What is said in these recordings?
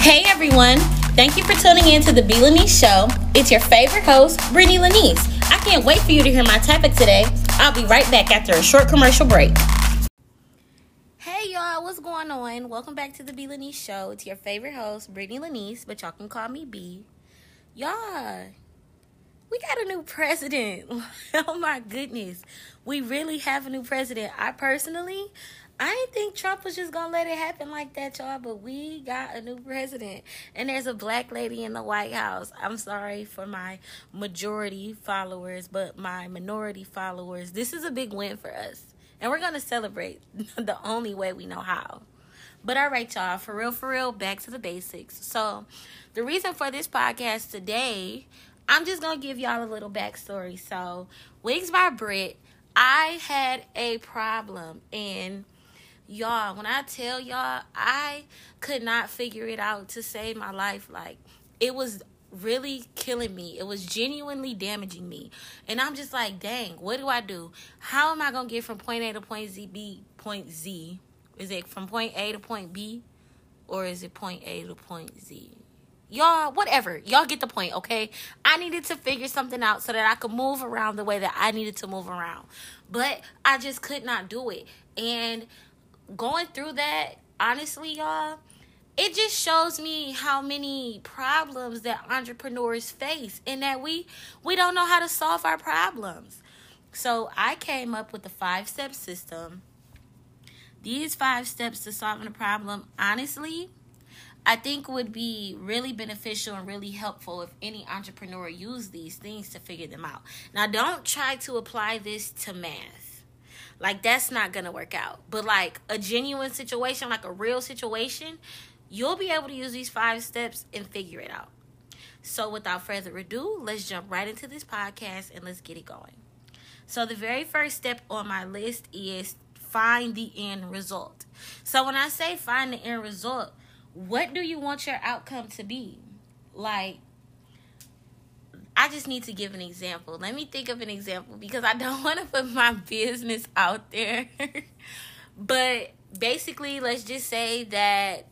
Hey everyone! Thank you for tuning in to the B Lanise Show. It's your favorite host, Brittany Lanise. I can't wait for you to hear my topic today. I'll be right back after a short commercial break. Hey y'all, what's going on? Welcome back to the B Lanise Show. It's your favorite host, Brittany Lanise, but y'all can call me B. Y'all, we got a new president. oh my goodness. We really have a new president. I personally, I didn't think Trump was just gonna let it happen like that, y'all. But we got a new president, and there's a black lady in the White House. I'm sorry for my majority followers, but my minority followers, this is a big win for us, and we're gonna celebrate the only way we know how. But all right, y'all, for real, for real, back to the basics. So, the reason for this podcast today, I'm just gonna give y'all a little backstory. So, Wigs by Britt, I had a problem and y'all when i tell y'all i could not figure it out to save my life. Like it was really killing me. It was genuinely damaging me. And i'm just like dang what do i do? How am i gonna get from point a to point z b point z? Is it from point a to point b? Or is it point a to point z? Y'all whatever. Y'all get the point okay? I needed to figure something out so that i could move around the way that i needed to move around. But i just could not do it. And going through that, honestly, y'all, it just shows me how many problems that entrepreneurs face and that we we don't know how to solve our problems. So I came up with the five step system. These five steps to solving a problem, honestly, I think would be really beneficial and really helpful if any entrepreneur used these things to figure them out. Now, don't try to apply this to math like that's not gonna work out. But like a genuine situation, like a real situation, you'll be able to use these five steps and figure it out. So without further ado, let's jump right into this podcast and let's get it going. So the very first step on my list is find the end result. So when I say find the end result, what do you want your outcome to be? Like I just need to give an example. Let me think of an example because I don't want to put my business out there. but basically, let's just say that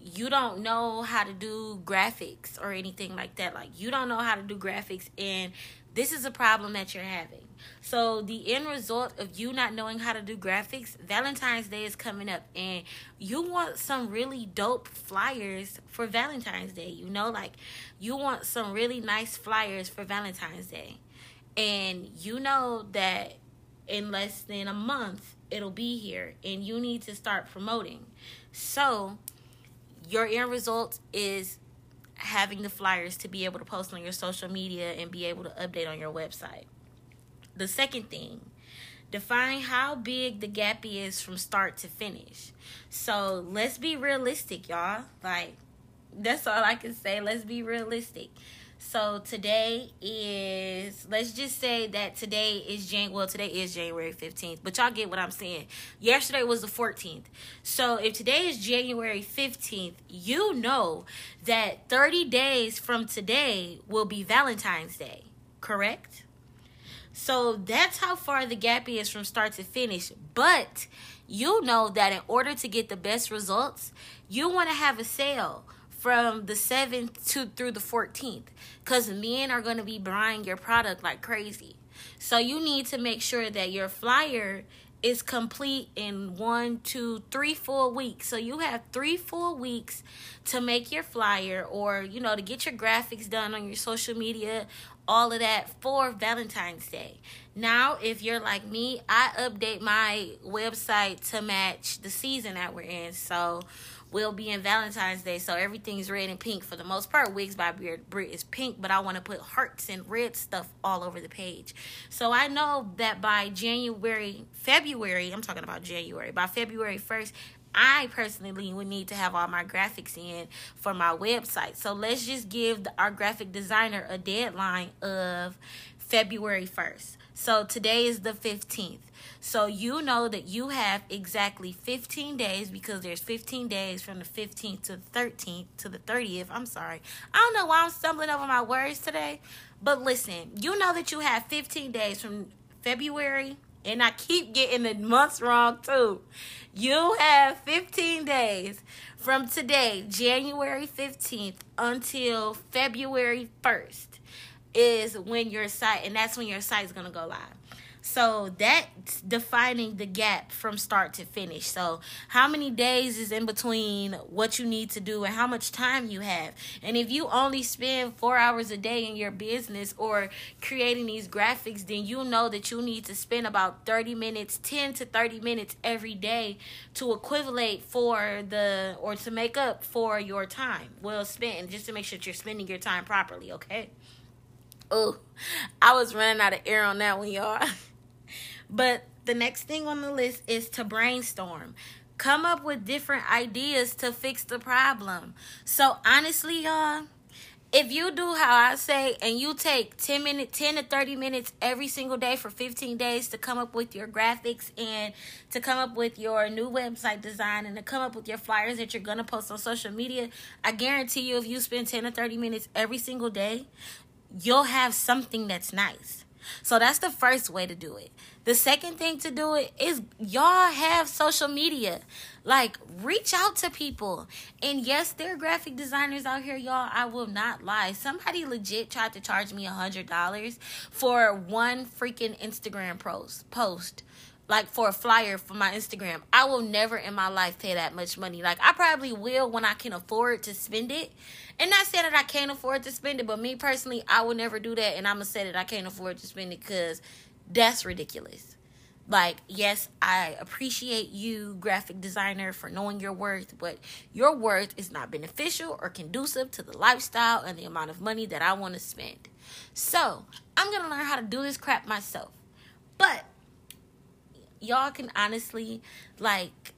you don't know how to do graphics or anything like that. Like, you don't know how to do graphics, and this is a problem that you're having. So the end result of you not knowing how to do graphics, Valentine's Day is coming up and you want some really dope flyers for Valentine's Day. You know, like you want some really nice flyers for Valentine's Day. And you know that in less than a month it'll be here and you need to start promoting. So your end result is having the flyers to be able to post on your social media and be able to update on your website. The second thing, define how big the gap is from start to finish. So let's be realistic, y'all. Like, that's all I can say. Let's be realistic. So today is let's just say that today is Jan well today is January 15th, but y'all get what I'm saying. Yesterday was the 14th. So if today is January 15th, you know that 30 days from today will be Valentine's Day, correct? So that's how far the gap is from start to finish. But you know that in order to get the best results, you want to have a sale from the 7th to through the 14th because men are going to be buying your product like crazy. So you need to make sure that your flyer is complete in one, two, three, four weeks. So you have three, four weeks to make your flyer or, you know, to get your graphics done on your social media all of that for Valentine's Day. Now, if you're like me, I update my website to match the season that we're in. So we'll be in Valentine's Day, so everything's red and pink for the most part. Wigs by Beard Britt is pink, but I want to put hearts and red stuff all over the page. So I know that by January, February, I'm talking about January, by February 1st, I personally would need to have all my graphics in for my website. So let's just give our graphic designer a deadline of February 1st. So today is the 15th. So you know that you have exactly 15 days because there's 15 days from the 15th to the 13th to the 30th. I'm sorry. I don't know why I'm stumbling over my words today. But listen, you know that you have 15 days from February and I keep getting the months wrong too. You have 15 days from today, January 15th, until February 1st, is when your site, and that's when your site is going to go live. So that's defining the gap from start to finish. So, how many days is in between what you need to do and how much time you have? And if you only spend four hours a day in your business or creating these graphics, then you know that you need to spend about 30 minutes, 10 to 30 minutes every day to equivalent for the or to make up for your time well spent, just to make sure that you're spending your time properly, okay? Oh, I was running out of air on that one, y'all. But the next thing on the list is to brainstorm. Come up with different ideas to fix the problem. So honestly, y'all, if you do how I say and you take 10 minutes 10 to 30 minutes every single day for 15 days to come up with your graphics and to come up with your new website design and to come up with your flyers that you're going to post on social media, I guarantee you if you spend 10 to 30 minutes every single day, you'll have something that's nice. So that's the first way to do it. The second thing to do it is y'all have social media. Like reach out to people. And yes, there are graphic designers out here, y'all. I will not lie. Somebody legit tried to charge me a hundred dollars for one freaking Instagram post post like for a flyer for my Instagram. I will never in my life pay that much money. Like I probably will when I can afford to spend it. And not saying that I can't afford to spend it, but me personally, I will never do that. And I'm gonna say that I can't afford to spend it because that's ridiculous. Like, yes, I appreciate you, graphic designer, for knowing your worth, but your worth is not beneficial or conducive to the lifestyle and the amount of money that I want to spend. So, I'm gonna learn how to do this crap myself. But y'all can honestly like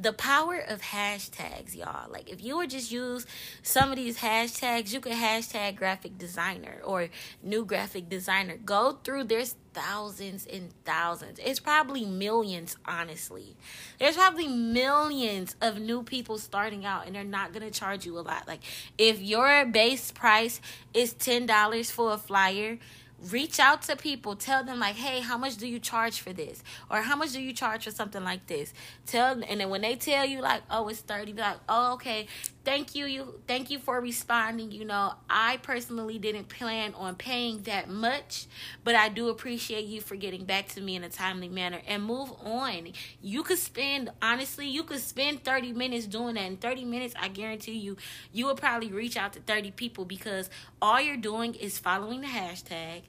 the power of hashtags, y'all. Like, if you would just use some of these hashtags, you could hashtag graphic designer or new graphic designer. Go through, there's thousands and thousands. It's probably millions, honestly. There's probably millions of new people starting out, and they're not going to charge you a lot. Like, if your base price is $10 for a flyer, reach out to people tell them like hey how much do you charge for this? Or how much do you charge for something like this? Tell and then when they tell you like oh it's 30 be like oh okay thank you you thank you for responding. You know i personally didn't plan on paying that much but i do appreciate you for getting back to me in a timely manner. And move on. You could spend honestly you could spend 30 minutes doing that. In 30 minutes i guarantee you you will probably reach out to 30 people because all you're doing is following the hashtag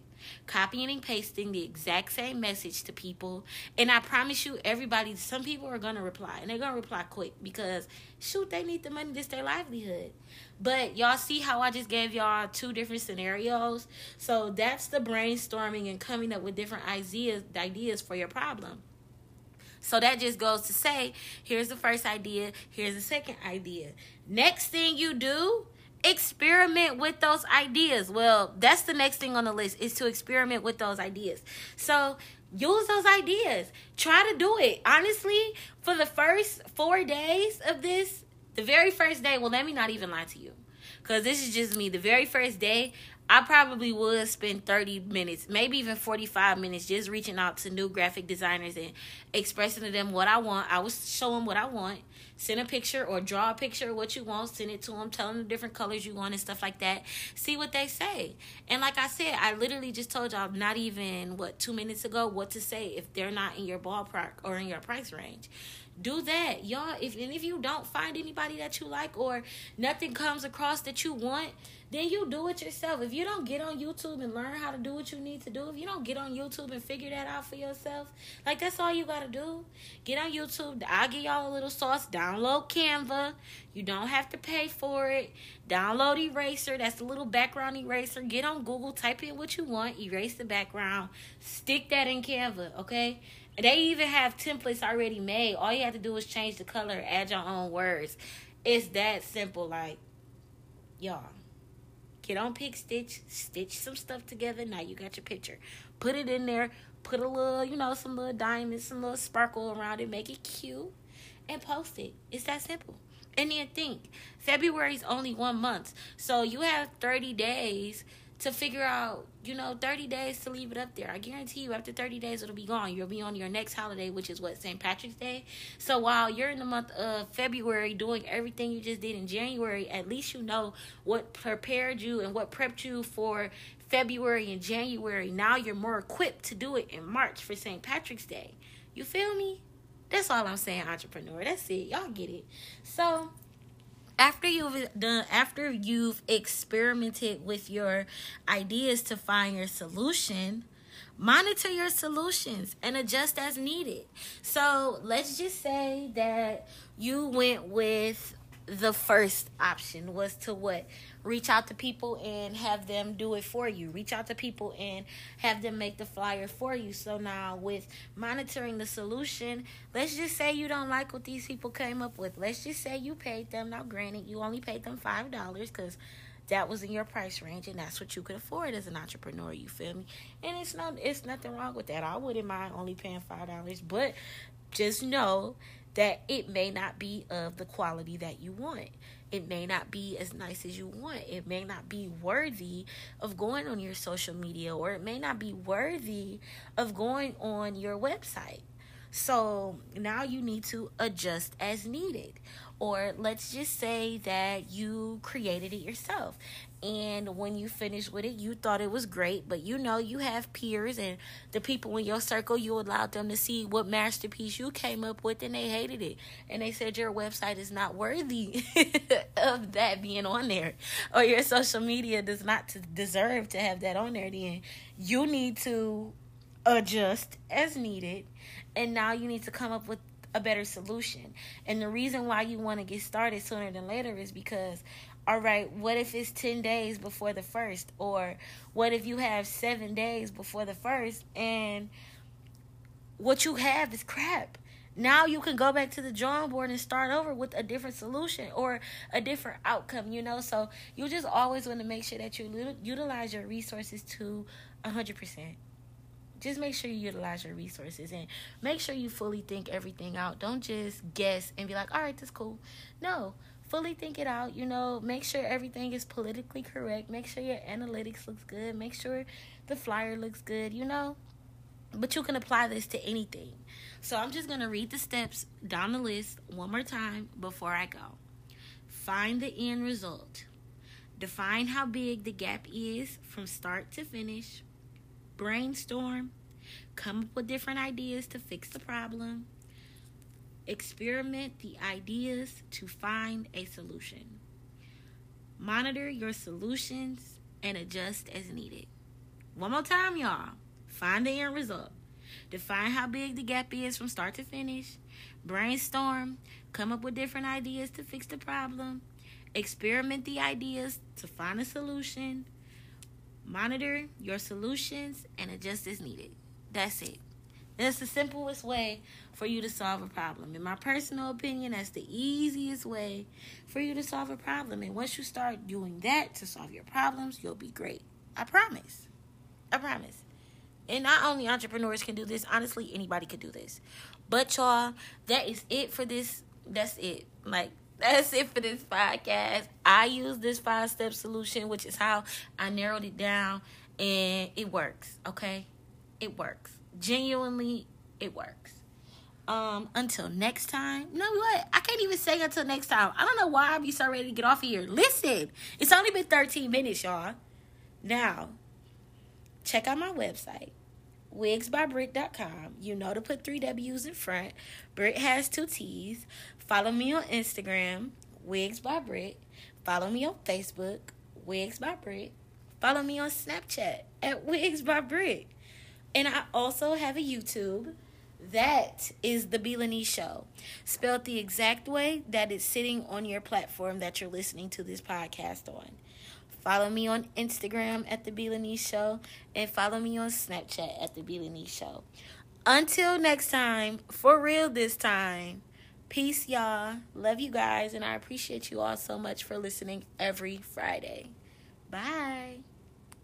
copying and pasting the exact same message to people. And I promise you, everybody, some people are going to reply. And they're going to reply quick because, shoot, they need the money. This their livelihood. But y'all see how I just gave y'all two different scenarios? So that's the brainstorming and coming up with different ideas, ideas for your problem. So that just goes to say, here's the first idea, here's the second idea. Next thing you do experiment with those ideas. Well, that's the next thing on the list is to experiment with those ideas. So use those ideas. Try to do it. Honestly, for the first four days of this, the very first day, well, let me not even lie to you. Because this is just me. The very first day, I probably would spend 30 minutes, maybe even 45 minutes, just reaching out to new graphic designers and expressing to them what I want. I was them what I want. Send a picture or draw a picture of what you want. Send it to them. Tell them the different colors you want and stuff like that. See what they say. And like I said, I literally just told y'all not even, what, two minutes ago, what to say if they're not in your ballpark or in your price range do that y'all if and if you don't find anybody that you like or nothing comes across that you want then you do it yourself. If you don't get on youtube and learn how to do what you need to do if you don't get on youtube and figure that out for yourself like that's all you gotta do. Get on youtube. I'll give y'all a little sauce. Download canva. You don't have to pay for it. Download eraser. That's a little background eraser. Get on google. Type in what you want. Erase the background. Stick that in canva okay? They even have templates already made. All you have to do is change the color, add your own words. It's that simple. Like, y'all, get on Pic Stitch, stitch some stuff together. Now you got your picture. Put it in there. Put a little, you know, some little diamonds, some little sparkle around it. Make it cute and post it. It's that simple. And then think, February is only one month. So you have 30 days to figure out, you know, 30 days to leave it up there. I guarantee you after 30 days it'll be gone. You'll be on your next holiday, which is what St. Patrick's Day. So while you're in the month of February doing everything you just did in January, at least you know what prepared you and what prepped you for February and January. Now you're more equipped to do it in March for St. Patrick's Day. You feel me? That's all I'm saying, entrepreneur. That's it. Y'all get it. So, after you've done after you've experimented with your ideas to find your solution monitor your solutions and adjust as needed. So let's just say that you went with the first option was to what? Reach out to people and have them do it for you. Reach out to people and have them make the flyer for you. So now with monitoring the solution let's just say you don't like what these people came up with. Let's just say you paid them. Now granted you only paid them five dollars because that was in your price range and that's what you could afford as an entrepreneur you feel me? And it's not it's nothing wrong with that. I wouldn't mind only paying five dollars but just know that it may not be of the quality that you want. It may not be as nice as you want. It may not be worthy of going on your social media, or it may not be worthy of going on your website. So now you need to adjust as needed. Or let's just say that you created it yourself. And when you finished with it, you thought it was great, but you know you have peers and the people in your circle, you allowed them to see what masterpiece you came up with and they hated it. And they said your website is not worthy of that being on there. Or your social media does not deserve to have that on there. Then you need to adjust as needed. And now you need to come up with a better solution. And the reason why you want to get started sooner than later is because all right, what if it's 10 days before the first? Or what if you have seven days before the first and what you have is crap? Now you can go back to the drawing board and start over with a different solution or a different outcome, you know? So you just always want to make sure that you utilize your resources to 100% just make sure you utilize your resources and make sure you fully think everything out. Don't just guess and be like, all right, that's cool. No, fully think it out. You know, make sure everything is politically correct. Make sure your analytics looks good. Make sure the flyer looks good, you know. But you can apply this to anything. So I'm just going to read the steps down the list one more time before I go. Find the end result. Define how big the gap is from start to finish brainstorm, come up with different ideas to fix the problem, experiment the ideas to find a solution. Monitor your solutions and adjust as needed. One more time, y'all. Find the end result. Define how big the gap is from start to finish. Brainstorm. Come up with different ideas to fix the problem. Experiment the ideas to find a solution. Monitor your solutions and adjust as needed. That's it. That's the simplest way for you to solve a problem. In my personal opinion, that's the easiest way for you to solve a problem. And once you start doing that to solve your problems, you'll be great. I promise. I promise. And not only entrepreneurs can do this, honestly, anybody can do this. But y'all, that is it for this. That's it. Like that's it for this podcast. I use this five step solution, which is how I narrowed it down, and it works. Okay, it works. Genuinely, it works. Um, until next time. You know what? I can't even say until next time. I don't know why I be so ready to get off of here. Listen, it's only been 13 minutes, y'all. Now, check out my website wigsbybritt.com. You know to put three W's in front. Britt has two T's. Follow me on Instagram, Wigs by Britt. Follow me on Facebook, Wigs by Britt. Follow me on Snapchat at Wigs by Britt. And I also have a YouTube. That is the Belanie Show, spelled the exact way that it's sitting on your platform that you're listening to this podcast on. Follow me on Instagram at the Belanie Show and follow me on Snapchat at the Belanie Show. Until next time, for real this time. Peace, y'all. Love you guys, and I appreciate you all so much for listening every Friday. Bye.